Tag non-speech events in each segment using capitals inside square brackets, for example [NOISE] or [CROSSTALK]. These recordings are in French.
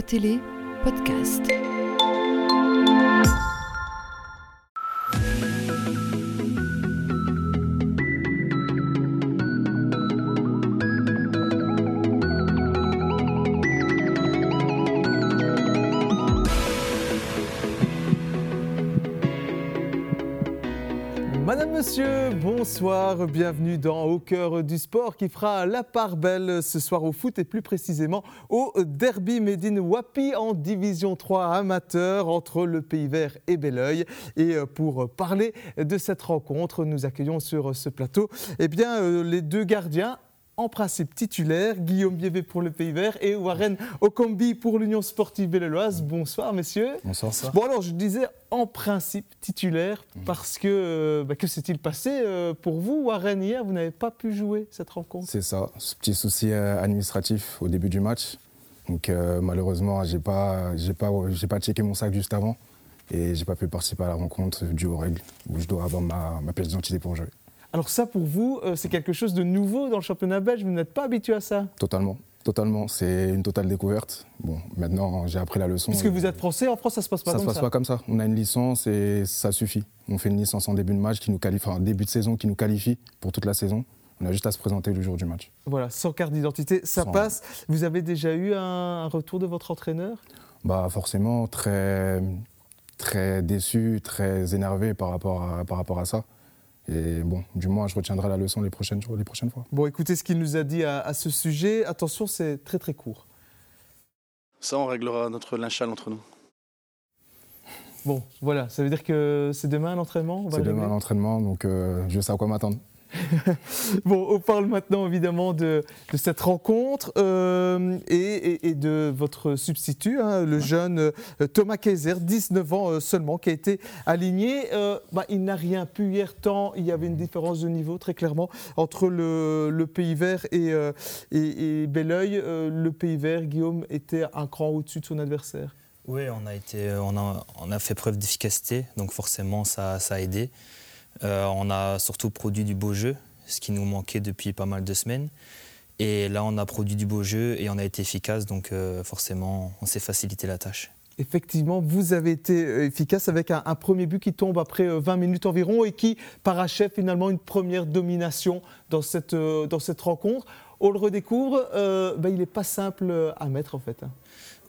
Télé podcast. Monsieur, bonsoir, bienvenue dans Au cœur du sport qui fera la part belle ce soir au foot et plus précisément au derby Médine Wapi en division 3 amateur entre le Pays Vert et Belleuil. Et euh, pour parler de cette rencontre, nous accueillons sur ce plateau eh bien, euh, les deux gardiens en principe titulaire, Guillaume Biévé pour le Pays Vert et Warren Okombi pour l'Union Sportive Belleloise. Bonsoir messieurs. Bonsoir. Ça. Bon alors je disais en principe titulaire parce que euh, bah, que s'est-il passé euh, pour vous Warren hier Vous n'avez pas pu jouer cette rencontre? C'est ça, ce petit souci euh, administratif au début du match. Donc malheureusement j'ai pas j'ai pas j'ai pas checké mon sac juste avant et j'ai pas pu participer à la rencontre dû aux règles où je dois avoir ma, ma pièce d'identité pour jouer. Alors ça, pour vous, euh, c'est quelque chose de nouveau dans le championnat belge. Vous n'êtes pas habitué à ça? Totalement. Totalement, c'est une totale découverte. Bon, maintenant j'ai appris la leçon. Puisque vous êtes français, en France ça se passe pas ça comme ça. Ça se passe pas comme ça. On a une licence et ça suffit. On fait une licence en début de match qui nous qualifie, enfin début de saison qui nous qualifie pour toute la saison. On a juste à se présenter le jour du match. Voilà, sans carte d'identité, ça Sans- passe. Vous avez déjà eu un, un retour de votre entraîneur? Bah forcément très très déçu, très énervé par rapport à, par rapport à ça. Et bon, du moins je retiendrai la leçon les prochaines jours, les prochaines fois. Bon, écoutez ce qu'il nous a dit à, à ce sujet. Attention, c'est très très court. Ça, on réglera notre linchal entre nous. Bon, voilà, ça veut dire que c'est demain l'entraînement? On va C'est demain l'entraînement, donc euh, je sais à quoi m'attendre. [LAUGHS] Bon, on parle maintenant évidemment de, de cette rencontre euh, et, et- et de votre substitut, hein, le jeune euh, Thomas Kaiser, 19 ans euh, seulement, qui a été aligné. Bah, il n'a rien pu hier tant il y avait une différence de niveau très clairement entre le, le Pays Vert et, et, et Belleuil. Le Pays Vert, Guillaume, était un cran au-dessus de son adversaire. Oui, on a, été, on a, on a fait preuve d'efficacité, donc forcément ça, ça a aidé. Euh, on a surtout produit du beau jeu, ce qui nous manquait depuis pas mal de semaines. Et là, on a produit du beau jeu et on a été efficace, donc euh, forcément, on s'est facilité la tâche. Effectivement, vous avez été euh, efficace avec un, un premier but qui tombe après euh, 20 minutes environ et qui parachève finalement une première domination dans cette, euh, dans cette rencontre. On le redécouvre, euh, ben, il n'est pas simple à mettre en fait. hein.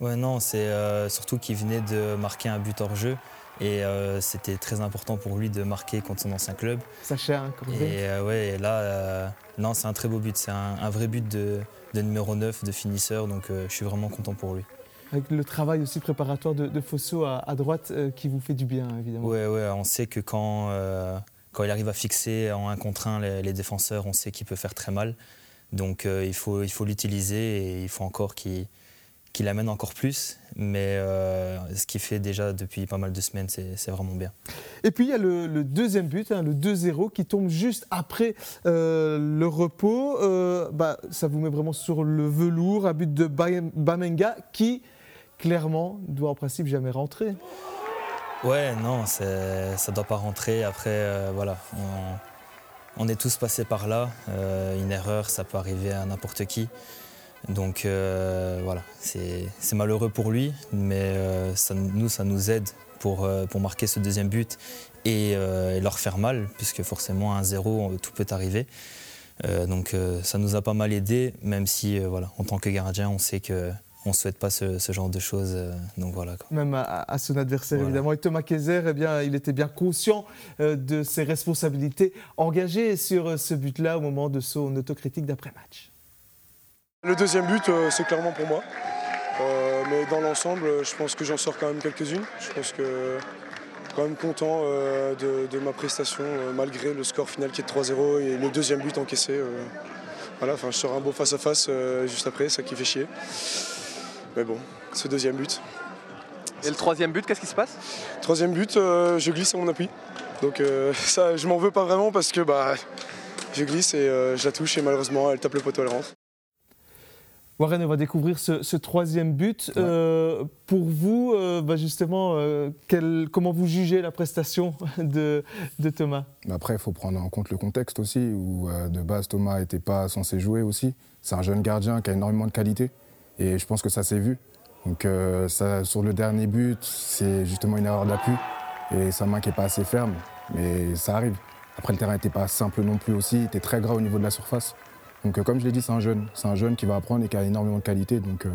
Ouais, non, c'est surtout qu'il venait de marquer un but hors jeu. Et euh, c'était très important pour lui de marquer contre son ancien club. Sacha hein, Corvée. Et euh, ouais, et là, euh, non, c'est un très beau but. C'est un, un vrai but de, de numéro 9, de finisseur. Donc je suis vraiment content pour lui. Avec le travail aussi préparatoire de, de Fosso à, à droite qui vous fait du bien évidemment. Ouais, ouais, on sait que quand, quand il arrive à fixer en un contre un les, les défenseurs, on sait qu'il peut faire très mal. Donc il faut il faut l'utiliser et il faut encore qu'il qu'il amène encore plus. Mais euh, ce qu'il fait déjà depuis pas mal de semaines, c'est vraiment bien. Et puis il y a le, le deuxième but, hein, le 2-0, qui tombe juste après euh, le repos. Euh, bah, ça vous met vraiment sur le velours, un but de Ba- Bamenga qui, clairement, doit en principe jamais rentrer. Ouais, non, ça ne doit pas rentrer. Après, voilà, on, on est tous passés par là. Une erreur, ça peut arriver à n'importe qui. Donc euh, voilà, c'est malheureux pour lui, mais euh, ça, nous, ça nous aide pour, euh, pour marquer ce deuxième but et, et leur faire mal, puisque forcément, à 1-0, tout peut arriver. Donc ça nous a pas mal aidé, même si, voilà, en tant que gardien, on sait que on ne souhaite pas ce, ce genre de choses. euh, donc voilà. quoi. Même à, à son adversaire, Voilà. évidemment. Et Thomas Kaiser, eh bien, il était bien conscient euh, de ses responsabilités engagées sur euh, ce but-là au moment de son autocritique d'après-match. Le deuxième but, euh, c'est clairement pour moi. Euh, mais dans l'ensemble, euh, je pense que j'en sors quand même quelques-unes. Je pense que quand même content euh, de, de ma prestation, euh, malgré le score final qui est de 3-0 et le deuxième but encaissé. voilà, enfin, je sors un beau face-à-face juste après, ça qui fait chier. Mais bon, ce deuxième but. Et le troisième but, qu'est-ce qui se passe? Troisième but, je glisse à mon appui. Donc [LAUGHS] ça, je m'en veux pas vraiment parce que bah, je glisse et je la touche et malheureusement, elle tape le poteau, elle rentre. Warren, on va découvrir ce, ce troisième but. Ouais. Euh, pour vous, euh, bah, justement, euh, quel- comment vous jugez la prestation de, de Thomas? Mais après, il faut prendre en compte le contexte aussi, où de base Thomas n'était pas censé jouer aussi. C'est un jeune gardien qui a énormément de qualité, et je pense que ça s'est vu. Donc ça, sur le dernier but, c'est justement une erreur d'appui et sa main qui n'est pas assez ferme, mais ça arrive. Après, le terrain n'était pas simple non plus aussi, il était très gras au niveau de la surface. Donc euh, comme je l'ai dit, c'est un jeune, c'est un jeune qui va apprendre et qui a énormément de qualité, donc euh,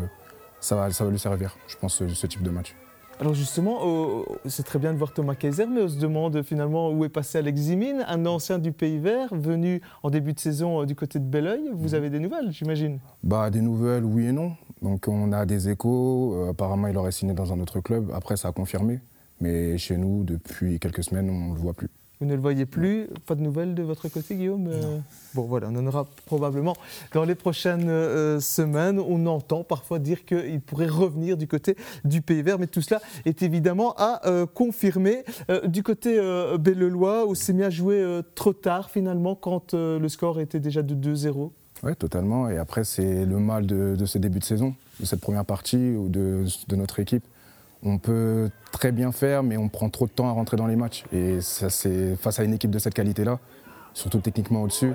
ça, va, ça va lui servir, je pense, ce, ce type de match. Alors justement, euh, c'est très bien de voir Thomas Kaiser, mais on se demande finalement où est passé Alex Zimine, un ancien du Pays Vert, venu en début de saison euh, du côté de Belleuil. Vous avez des nouvelles, j'imagine? Bah des nouvelles, oui et non. Donc on a des échos. Euh, apparemment, il aurait signé dans un autre club. Après, ça a confirmé. Mais chez nous, depuis quelques semaines, on ne le voit plus. Vous ne le voyez plus Pas de nouvelles de votre côté, Guillaume Euh, Bon, voilà, on en aura probablement dans les prochaines euh, semaines. On entend parfois dire qu'il pourrait revenir du côté du Pays Vert, mais tout cela est évidemment à euh, confirmer. Euh, du côté Bellelois, où c'est mis à jouer trop tard finalement, quand le score était déjà de 2-0 Oui, totalement. Et après, c'est le mal de, de ce début de saison, de cette première partie ou de, de notre équipe. On peut très bien faire, mais on prend trop de temps à rentrer dans les matchs. Et ça, c'est face à une équipe de cette qualité-là, surtout techniquement au-dessus,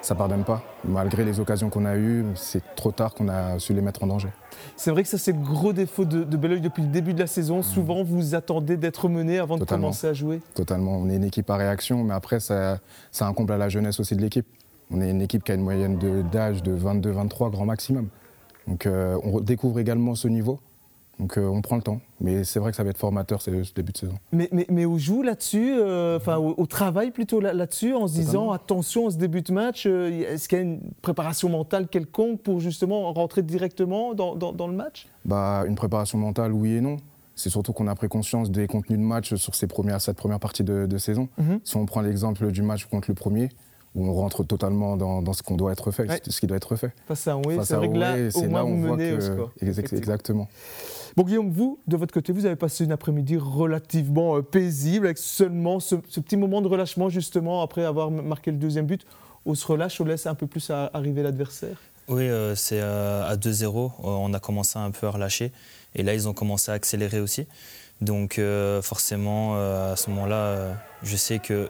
ça pardonne pas. Malgré les occasions qu'on a eues, c'est trop tard qu'on a su les mettre en danger. C'est vrai que ça, c'est le gros défaut de, de Belleuil depuis le début de la saison. Souvent, vous attendez d'être mené avant de commencer à jouer. Totalement. On est une équipe à réaction, mais après, ça, ça incombe à la jeunesse aussi de l'équipe. On est une équipe qui a une moyenne de- d'âge de, 22-23 grand maximum. Donc euh, on découvre également ce niveau. Donc euh, on prend le temps. Mais c'est vrai que ça va être formateur ce, ce début de saison. Mais, mais, mais on joue là-dessus, euh, enfin au, au travail plutôt là- là-dessus, en se disant Totalement. attention à ce début de match, euh, est-ce qu'il y a une préparation mentale quelconque pour justement rentrer directement dans, dans- dans le match? Bah, une préparation mentale, oui et non. C'est surtout qu'on a pris conscience des contenus de match sur ces premières, cette première partie de, de saison. Mhm. Si on prend l'exemple du match contre le premier, où on rentre totalement dans, dans ce qu'on doit être fait, Ouais. ce qui doit être fait. Face à oui, Face c'est à vrai que là, au c'est moins là vous où on voit au que- score. Exactement. Bon Guillaume, vous, de votre côté, vous avez passé une après-midi relativement euh, paisible, avec seulement ce, ce petit moment de relâchement justement après avoir marqué le deuxième but. On se relâche, on laisse un peu plus à- arriver l'adversaire. Oui, euh, c'est euh, à 2-0. euh, on a commencé un peu à relâcher. Et là, ils ont commencé à accélérer aussi. Donc, euh, forcément, euh, à ce moment-là, euh, je sais qu'il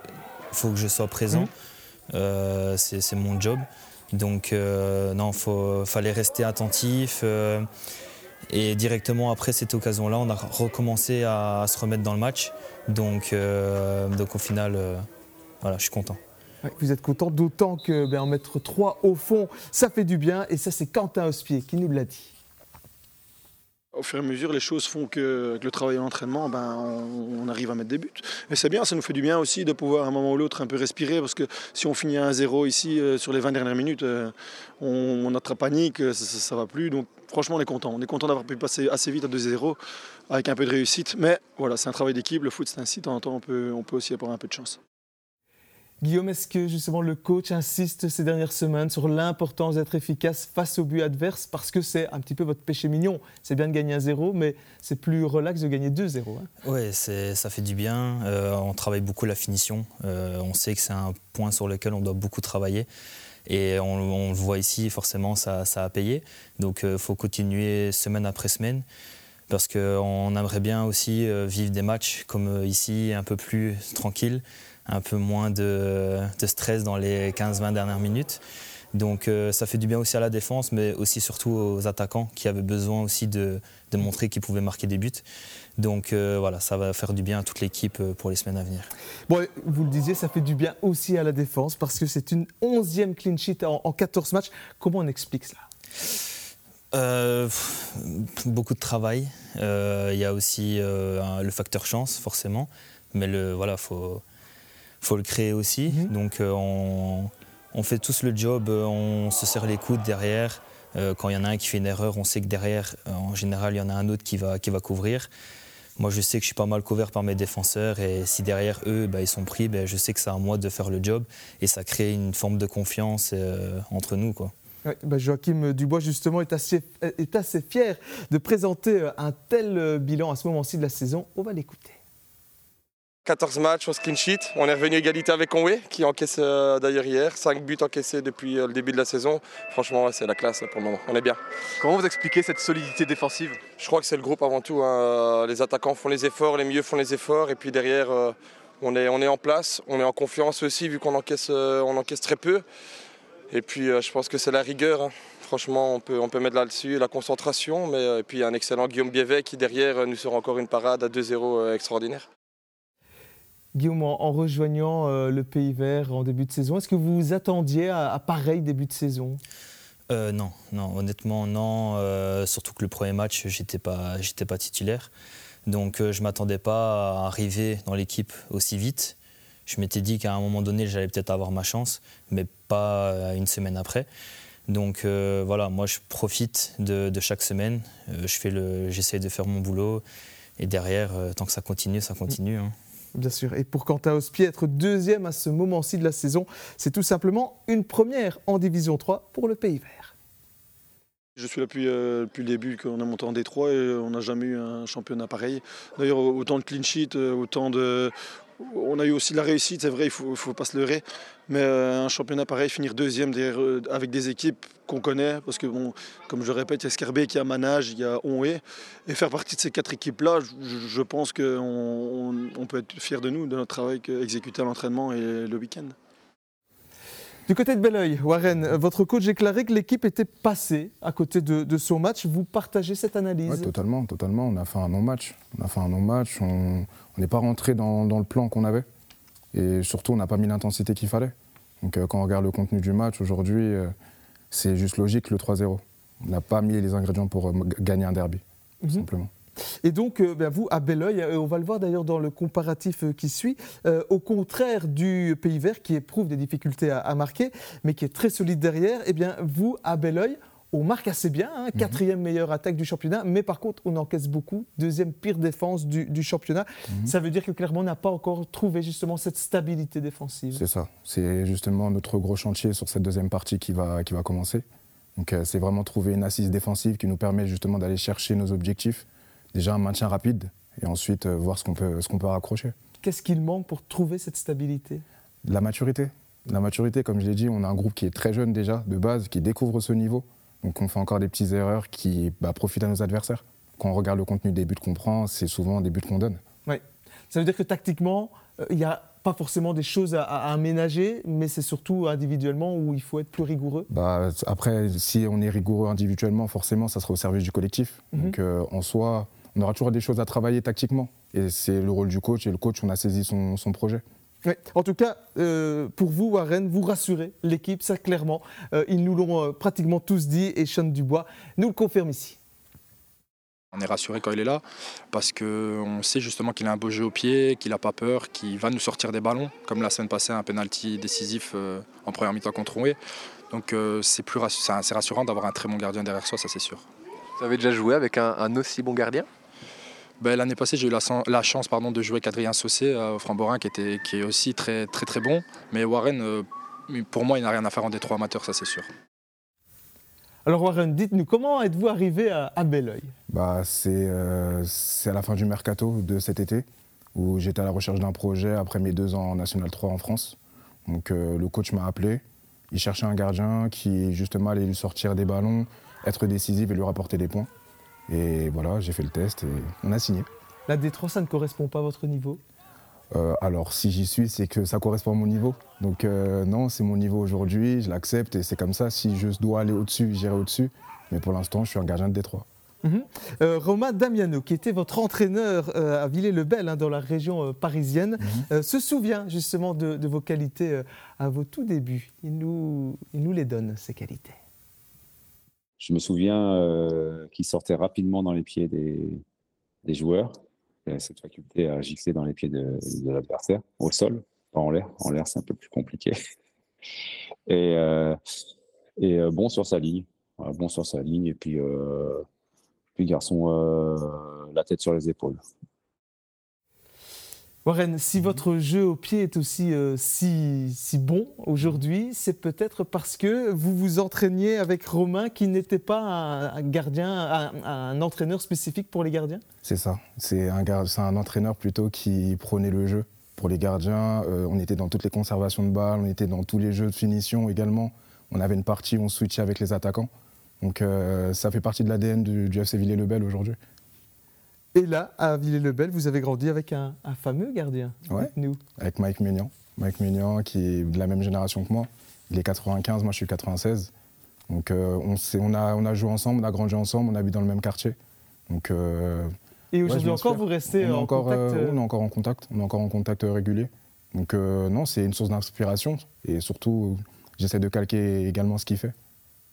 faut que je sois présent. Euh, c'est mon job. Donc, euh, non, il fallait rester attentif. euh, et directement après cette occasion-là, on a recommencé à, se remettre dans le match. Donc, donc au final, voilà, je suis content. Vous êtes content, d'autant que ben, en mettre trois au fond, ça fait du bien. Et ça, c'est Quentin Ospier qui nous l'a dit. Au fur et à mesure, les choses font que le travail et l'entraînement, ben, on, arrive à mettre des buts. Et c'est bien, ça nous fait du bien aussi de pouvoir à un moment ou l'autre un peu respirer, parce que si on finit à 1-0 ici euh, sur les 20 dernières minutes, euh, on, on attrape panique, euh, ça, ne va plus. Donc franchement, on est content. On est content d'avoir pu passer assez vite à 2-0 avec un peu de réussite. Mais voilà, c'est un travail d'équipe. Le foot, c'est ainsi. De temps en temps, on peut, on peut aussi avoir un peu de chance. Guillaume, est-ce que justement le coach insiste ces dernières semaines sur l'importance d'être efficace face au but adverse? Parce que c'est un petit peu votre péché mignon. C'est bien de gagner 1-0, mais c'est plus relax de gagner 2-0. hein. Oui, ça fait du bien. Euh, on travaille beaucoup la finition. Euh, on sait que c'est un point sur lequel on doit beaucoup travailler. Et on, le voit ici, forcément, ça, a payé. Donc il faut continuer semaine après semaine. Parce qu'on aimerait bien aussi euh, vivre des matchs comme euh, ici, un peu plus tranquille, un peu moins de, de stress dans les 15-20 dernières minutes. Donc euh, ça fait du bien aussi à la défense, mais aussi surtout aux attaquants qui avaient besoin aussi de, de montrer qu'ils pouvaient marquer des buts. Donc euh, voilà, ça va faire du bien à toute l'équipe euh, pour les semaines à venir. Bon, vous le disiez, ça fait du bien aussi à la défense parce que c'est une 11e clean sheet en, en 14 matchs. Comment on explique cela? Euh, beaucoup de travail. Il y a aussi le facteur chance, forcément. Mais le, voilà, faut, faut le créer aussi. Mhm. Donc euh, on, on fait tous le job, euh, on se serre les coudes derrière. Euh, quand il y en a un qui fait une erreur, on sait que derrière, en général, il y en a un autre qui va, qui va couvrir. Moi, je sais que je suis pas mal couvert par mes défenseurs et si derrière eux, bah, ils sont pris, bah, je sais que c'est à moi de faire le job et ça crée une forme de confiance entre nous. Quoi. Ouais, bah, Joachim Dubois, justement, est assez, est assez fier de présenter un tel bilan à ce moment-ci de la saison. On va l'écouter. 14 matchs, 11 clean sheet. On est revenu égalité avec Conway, qui encaisse euh, d'ailleurs hier. 5 buts encaissés depuis euh, le début de la saison. Franchement, ouais, c'est la classe là, pour le moment. On est bien. Comment vous expliquez cette solidité défensive? Je crois que c'est le groupe avant tout. hein. Les attaquants font les efforts, les milieux font les efforts. Et puis derrière, euh, on, est, on est en place. On est en confiance aussi, vu qu'on encaisse, euh, on encaisse très peu. Et puis, euh, je pense que c'est la rigueur. hein. franchement, on peut, on peut mettre là-dessus la concentration. Mais, et puis, il y a un excellent Guillaume Biévet qui, derrière, nous sera encore une parade à 2-0 extraordinaire. Guillaume, en rejoignant le Pays Vert en début de saison, est-ce que vous attendiez à, pareil début de saison? Non, non, honnêtement non. surtout que le premier match, j'étais pas, pas titulaire. Donc je ne m'attendais pas à arriver dans l'équipe aussi vite. Je m'étais dit qu'à un moment donné, j'allais peut-être avoir ma chance, mais pas une semaine après. Donc euh, voilà, moi je profite de, chaque semaine. Euh, de faire mon boulot et derrière, euh, tant que ça continue, ça continue. Hein. Bien sûr. Et pour Quentin Ospier, être deuxième à ce moment-ci de la saison, c'est tout simplement une première en Division 3 pour le Pays Vert. Je suis là depuis, euh, depuis le début qu'on a monté en Détroit et on n'a jamais eu un championnat pareil. D'ailleurs, autant de clean sheet, euh, autant de. On a eu aussi de la réussite, c'est vrai, il ne faut, pas se leurrer. Mais euh, un championnat pareil, finir deuxième avec des équipes qu'on connaît, parce que, comme je répète, il y a Skerbé, il y a Manage, il y a Onway. Et faire partie de ces quatre équipes-là, je, pense qu'on on peut être fier de nous, de notre travail exécuté à l'entraînement et le week-end. Du côté de Belleuil, Warren, votre coach déclaré que l'équipe était passée à côté de, son match. Vous partagez cette analyse Oui, totalement, totalement. On a fait un non-match. On a fait un non-match. On n'est pas rentré dans, le plan qu'on avait. Et surtout, on n'a pas mis l'intensité qu'il fallait. Donc, euh, quand on regarde le contenu du match aujourd'hui, euh, c'est juste logique le 3-0. On n'a pas mis les ingrédients pour euh, gagner un derby, tout mhm. simplement. Et donc, euh, ben, vous, à Belleuil, et on va le voir d'ailleurs dans le comparatif euh, qui suit, euh, au contraire du Pays Vert qui éprouve des difficultés à, marquer, mais qui est très solide derrière, eh bien, vous, à Belleuil, on marque assez bien, hein, mhm. quatrième meilleure attaque du championnat, mais par contre, on encaisse beaucoup, deuxième pire défense du, championnat. Mhm. Ça veut dire que Clermont n'a pas encore trouvé justement cette stabilité défensive. C'est ça, c'est justement notre gros chantier sur cette deuxième partie qui va, qui va commencer. Donc c'est vraiment trouver une assise défensive qui nous permet justement d'aller chercher nos objectifs déjà un maintien rapide et ensuite euh, voir ce qu'on peut, ce qu'on peut raccrocher. Qu'est-ce qu'il manque pour trouver cette stabilité? La maturité. La maturité, comme je l'ai dit, on a un groupe qui est très jeune déjà, de base, qui découvre ce niveau. Donc on fait encore des petites erreurs qui bah, profitent à nos adversaires. Quand on regarde le contenu des buts qu'on prend, c'est souvent des buts qu'on donne. Oui. Ça veut dire que tactiquement, euh, il n'y a pas forcément des choses à, aménager, mais c'est surtout individuellement où il faut être plus rigoureux? Bah, Après, si on est rigoureux individuellement, forcément, ça sera au service du collectif. Mhm. Donc euh, en soi, on aura toujours des choses à travailler tactiquement. Et c'est le rôle du coach. Et le coach, on a saisi son, projet. En tout cas, euh, pour vous, Warren, vous rassurez l'équipe, ça clairement. Euh, ils nous l'ont euh, pratiquement tous dit et Sean Dubois nous le confirme ici. On est rassuré quand il est là parce qu'on sait justement qu'il a un beau jeu au pied, qu'il n'a pas peur, qu'il va nous sortir des ballons, comme la semaine passée, un penalty décisif en première mi-temps contre Rouet. Donc c'est plus rassurant d'avoir un très bon gardien derrière soi, ça c'est sûr. Vous avez déjà joué avec un aussi bon gardien? Ben, l'année passée, j'ai eu la, chance pardon, de jouer avec Adrien Saucé euh, au Framborin, qui, était, qui est aussi très très très bon. Mais Warren, euh, pour moi, il n'a rien à faire en Détroit amateur, ça c'est sûr. Alors Warren, dites-nous, comment êtes-vous arrivé à, à Belleuil? Bah, euh, C'est à la fin du mercato de cet été, où j'étais à la recherche d'un projet après mes deux ans en National 3 en France. Donc le coach m'a appelé, il cherchait un gardien qui justement allait lui sortir des ballons, être décisif et lui rapporter des points. Et voilà, j'ai fait le test et on a signé. La D3, ça ne correspond pas à votre niveau euh, alors, si j'y suis, c'est que ça correspond à mon niveau. Donc, euh, non, c'est mon niveau aujourd'hui, je l'accepte et c'est comme ça. Si je dois aller au-dessus, j'irai au-dessus. Mais pour l'instant, je suis un gardien de Détroit. Mhm. Euh, Romain Damiano, qui était votre entraîneur à Villers-le-Bel, hein, dans la région parisienne, mhm. se souvient justement de, de, vos qualités à vos tout débuts. Il nous, il nous les donne, ces qualités. Je me souviens euh, qu'il sortait rapidement dans les pieds des, joueurs. Il cette faculté à gixer dans les pieds de, l'adversaire, au sol, pas en l'air. En l'air, c'est un peu plus compliqué. [LAUGHS] et, euh, euh, bon sur sa ligne. bon sur sa ligne. Et puis garçon, la tête sur les épaules. Warren, si mhm. votre jeu au pied est aussi euh, si, si, bon aujourd'hui, c'est peut-être parce que vous vous entraîniez avec Romain qui n'était pas un, gardien, un, entraîneur spécifique pour les gardiens? C'est ça. C'est un, un, entraîneur plutôt qui prenait le jeu pour les gardiens. Euh, on était dans toutes les conservations de balles, on était dans tous les jeux de finition également. On avait une partie où on switchait avec les attaquants. Donc euh, ça fait partie de l'ADN du, du FC Villers-le-Bel aujourd'hui. Et là, à Villers-le-Bel, vous avez grandi avec un, fameux gardien. Ouais, nous. Avec Mike Mignon. Mike Mignon, qui est de la même génération que moi. Il est 95, moi je suis 96. Donc on, on, a, on a joué ensemble, on a grandi ensemble, on habite dans le même quartier. Donc, et aujourd'hui encore, vous restez en encore, contact On est encore en contact, on est encore en contact régulier. Donc non, c'est une source d'inspiration et surtout, j'essaie de calquer également ce qu'il fait.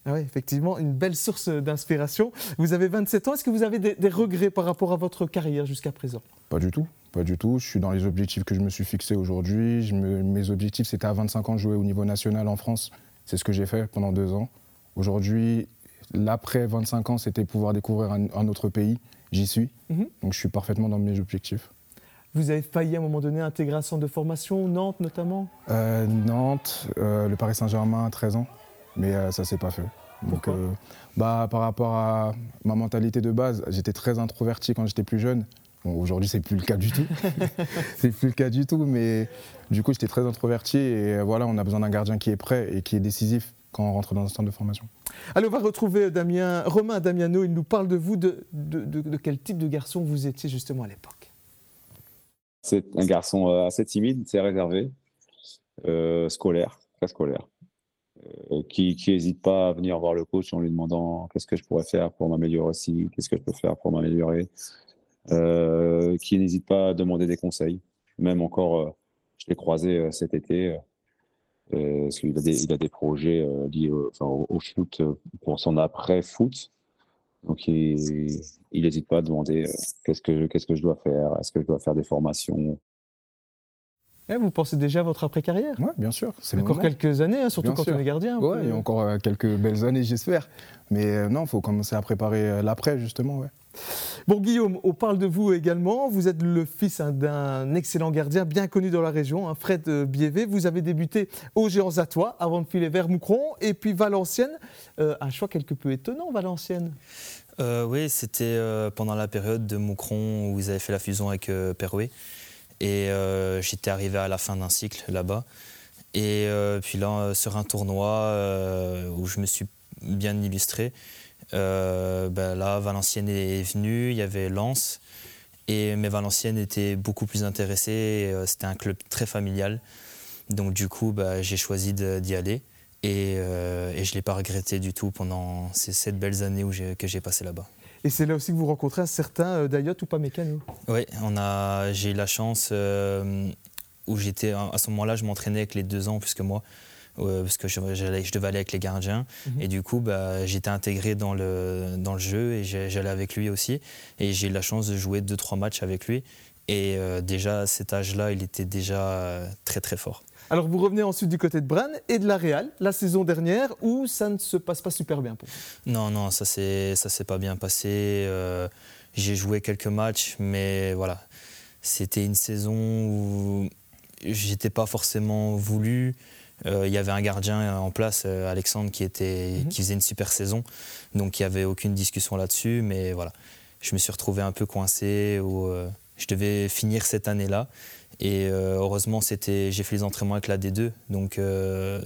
Ah oui, effectivement, une belle source d'inspiration. Vous avez 27 ans, est-ce que vous avez des, regrets par rapport à votre carrière jusqu'à présent? Pas du tout, pas du tout. Je suis dans les objectifs que je me suis fixés aujourd'hui. Mes objectifs, c'était à 25 ans de jouer au niveau national en France. C'est ce que j'ai fait pendant deux ans. Aujourd'hui, l'après 25 ans, c'était pouvoir découvrir un, autre pays. J'y suis. Mhm. Donc je suis parfaitement dans mes objectifs. Vous avez failli à un moment donné intégrer un centre de formation, Nantes notamment? Euh, Nantes, euh, le Paris Saint-Germain à 13 ans mais euh, ça s'est pas fait. Donc, euh, bah, par rapport à ma mentalité de base, j'étais très introverti quand j'étais plus jeune. Bon, aujourd'hui, c'est plus le cas du tout. [LAUGHS] c'est plus le cas du tout, mais du coup, j'étais très introverti et euh, voilà, on a besoin d'un gardien qui est prêt et qui est décisif quand on rentre dans un centre de formation. Allez, on va retrouver Damien, Romain Damiano. Il nous parle de vous, de, de, quel type de garçon vous étiez justement à l'époque. C'est un garçon assez timide, c'est réservé, scolaire, très scolaire. Euh, qui n'hésite pas à venir voir le coach en lui demandant qu'est-ce que je pourrais faire pour m'améliorer aussi, qu'est-ce que je peux faire pour m'améliorer, euh, qui n'hésite pas à demander des conseils. Même encore, euh, je l'ai croisé cet été, parce qu'il a, des, a des projets liés au, foot pour son après-foot. Donc, il n'hésite pas à demander qu'est-ce que, qu'est-ce que je dois faire, est-ce que je dois faire des formations, eh, vous pensez déjà à votre après-carrière Oui, bien sûr. C'est encore quelques années, hein, surtout quand on est gardien. Oui, il y a encore euh, quelques belles années, j'espère. Mais euh, non, il faut commencer à préparer euh, l'après, justement. Ouais. Bon, Guillaume, on parle de vous également. Vous êtes le fils hein, d'un excellent gardien bien connu dans la région, hein, Fred Biévé. Vous avez débuté au Géants Zatois avant de filer vers Moucron et puis Valenciennes. un choix quelque peu étonnant, Valenciennes. oui, c'était pendant la période de Moucron où ils avaient fait la fusion avec Perouet. Et euh, j'étais arrivé à la fin d'un cycle là-bas. Et euh, puis là, euh, sur un tournoi où je me suis bien illustré, ben là, Valenciennes est venue, il y avait Lens. Et, mais Valenciennes était beaucoup plus intéressée. C'était un club très familial. Donc du coup, ben, j'ai choisi d'y aller. Et, je ne l'ai pas regretté du tout pendant ces sept belles années que j'ai passé là-bas. Et c'est là aussi que vous rencontrez un certain euh, Dayot ou pas mécano Oui, j'ai eu la chance euh, où j'étais à ce moment-là, je m'entraînais avec les deux ans plus que moi. parce que je, je, devais aller avec les gardiens. Mhm. Et du coup, bah, j'étais intégré dans le, dans le jeu et j'allais avec lui aussi. Et j'ai eu la chance de jouer deux, trois matchs avec lui. Et euh, déjà, à cet âge-là, il était déjà très, très fort. Alors vous revenez ensuite du côté de Brann et de la Real, la saison dernière, où ça ne se passe pas super bien pour vous. Non, non, ça ne s'est pas bien passé. Euh, j'ai joué quelques matchs, mais voilà, c'était une saison où j'étais pas forcément voulu. Euh, il y avait un gardien en place, euh, Alexandre, qui, était, mhm. qui faisait une super saison. Donc il n'y avait aucune discussion là-dessus. Mais voilà, je me suis retrouvé un peu coincé où je devais finir cette année-là. Et euh, heureusement, c'était, j'ai fait les entraînements avec la D2, donc euh,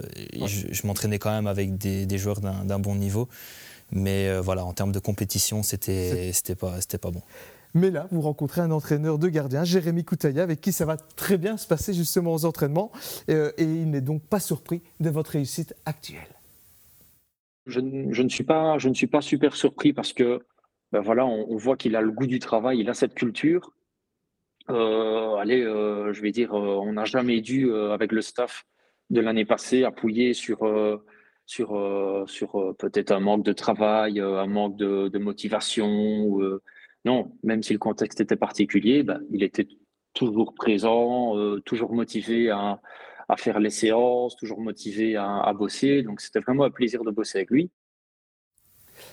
je, m'entraînais quand même avec des, joueurs d'un, bon niveau. Mais euh, voilà, en termes de compétition, c'était, c'était, pas, c'était pas bon. Mais là, vous rencontrez un entraîneur de gardien, Jérémy Koutaïa, avec qui ça va très bien se passer justement aux entraînements. et il n'est donc pas surpris de votre réussite actuelle. Je, ne, suis pas, je ne suis pas super surpris parce que ben voilà, on voit qu'il a le goût du travail, il a cette culture. Euh, allez, euh, je vais dire, euh, on n'a jamais dû, avec le staff de l'année passée, appuyer sur, sur, sur peut-être un manque de travail, un manque de, motivation. non, même si le contexte était particulier, ben, il était toujours présent, toujours motivé à, à, faire les séances, toujours motivé à, à bosser. Donc c'était vraiment un plaisir de bosser avec lui.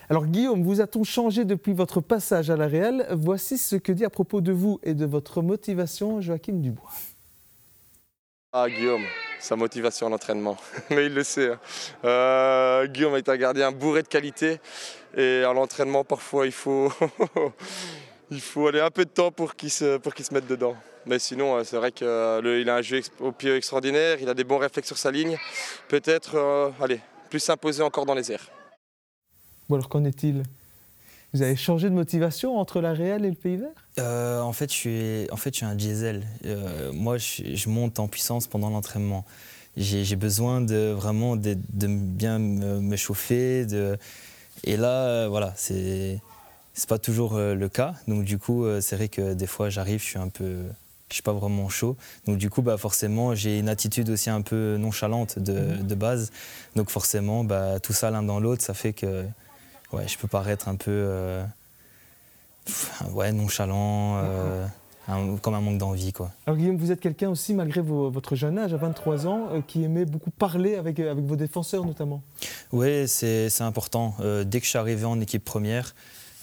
Alors Guillaume, vous a-t-on changé depuis votre passage à la Real Voici ce que dit à propos de vous et de votre motivation Joachim Dubois. Ah Guillaume, sa motivation à l'entraînement, [LAUGHS] mais il le sait. Hein. Euh, Guillaume est un gardien bourré de qualité et à l'entraînement parfois il faut, [LAUGHS] il faut aller un peu de temps pour qu'il se, mette dedans. Mais sinon, euh, c'est vrai qu'il a un jeu au pied extraordinaire, il a des bons réflexes sur sa ligne. Peut-être, euh, allez, plus s'imposer encore dans les airs alors qu'en est-il? Vous avez changé de motivation entre la Real et le Pays Vert? Euh, en, fait, je suis, en fait, je suis un diesel. Euh, moi, je, monte en puissance pendant l'entraînement. j'ai besoin de vraiment de, bien me, chauffer. De... Et là, voilà, c'est c'est pas toujours le cas. Donc du coup, c'est vrai que des fois, j'arrive, je suis un peu, je suis pas vraiment chaud. Donc du coup, bah forcément, j'ai une attitude aussi un peu nonchalante de, mhm. de base. Donc forcément, bah, tout ça l'un dans l'autre, ça fait que ouais, je peux paraître un peu ouais, nonchalant. Euh, comme un manque d'envie. Quoi. Alors Guillaume, vous êtes quelqu'un aussi, malgré votre jeune âge, à 23 ans, euh, qui aimait beaucoup parler avec, euh, avec vos défenseurs notamment. Oui, c'est important. Euh, dès que je suis arrivé en équipe première,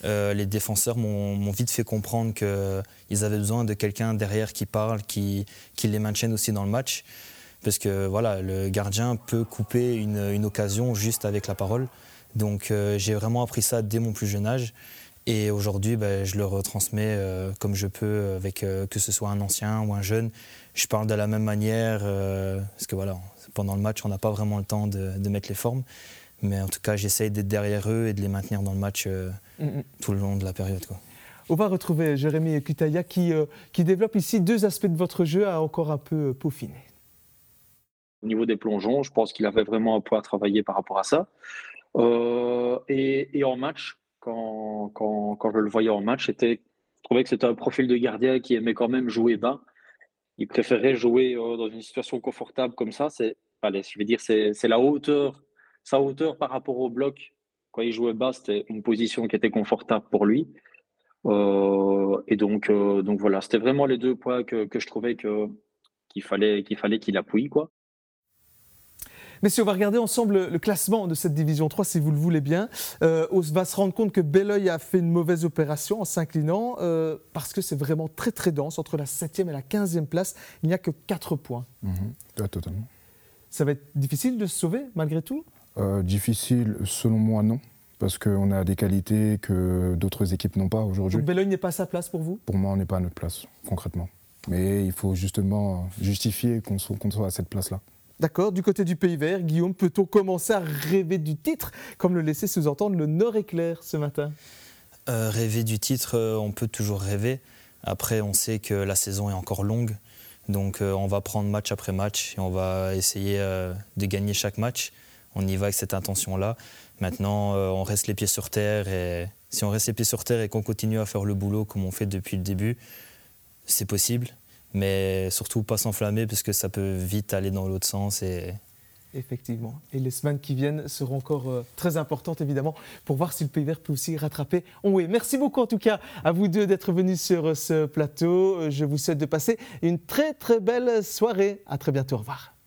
les défenseurs m'ont vite fait comprendre qu'ils avaient besoin de quelqu'un derrière qui parle, qui, qui, les maintienne aussi dans le match. Parce que voilà, le gardien peut couper une, une occasion juste avec la parole. Donc j'ai vraiment appris ça dès mon plus jeune âge. Et aujourd'hui, ben, je le retransmets euh, comme je peux, avec euh, que ce soit un ancien ou un jeune. Je parle de la même manière, euh, parce que voilà, pendant le match, on n'a pas vraiment le temps de, mettre les formes. Mais en tout cas, j'essaye d'être derrière eux et de les maintenir dans le match mm, mm. tout le long de la période. Quoi. On va retrouver Jérémy Kutaya qui, qui développe ici deux aspects de votre jeu à encore un peu peaufiner. Au niveau des plongeons, je pense qu'il avait vraiment un point à travailler par rapport à ça. Et, et en match, quand, quand, quand, je le voyais en match, c'était, je trouvais que c'était un profil de gardien qui aimait quand même jouer bas. Il préférait jouer euh, dans une situation confortable comme ça. C'est, je vais dire, c'est, la hauteur, sa hauteur par rapport au bloc. Quand il jouait bas, c'était une position qui était confortable pour lui. Euh, et donc, euh, donc voilà, c'était vraiment les deux points que, que je trouvais que, qu'il fallait qu'il fallait qu'il appuie quoi. Messieurs, on va regarder ensemble le classement de cette division 3, si vous le voulez bien. Euh, on va se rendre compte que Belleuil a fait une mauvaise opération en s'inclinant, euh, parce que c'est vraiment très très dense. Entre la 7e et la 15e place, il n'y a que 4 points. Mhm. totalement. Ça va être difficile de se sauver, malgré tout? Euh, Difficile, selon moi, non. Parce qu'on a des qualités que d'autres équipes n'ont pas aujourd'hui. Belleuil n'est pas à sa place pour vous? Pour moi, on n'est pas à notre place, concrètement. Mais il faut justement justifier qu'on soit à cette place-là. D'accord Du côté du Pays Vert, Guillaume, peut-on commencer à rêver du titre, comme le laissait sous-entendre le Nord-Éclair ce matin? Euh, Rêver du titre, euh, on peut toujours rêver. Après, on sait que la saison est encore longue. Donc, euh, on va prendre match après match et on va essayer de gagner chaque match. On y va avec cette intention-là. Maintenant, on reste les pieds sur terre. Et si on reste les pieds sur terre et qu'on continue à faire le boulot comme on fait depuis le début, c'est possible mais surtout pas s'enflammer parce que ça peut vite aller dans l'autre sens et Effectivement. Et les semaines qui viennent seront encore euh, très importantes, évidemment, pour voir si le Pays Vert peut aussi rattraper oui. Merci beaucoup, en tout cas, à vous deux d'être venus sur euh, ce plateau. Euh, je vous souhaite de passer une très, très belle soirée. À très bientôt. Au revoir.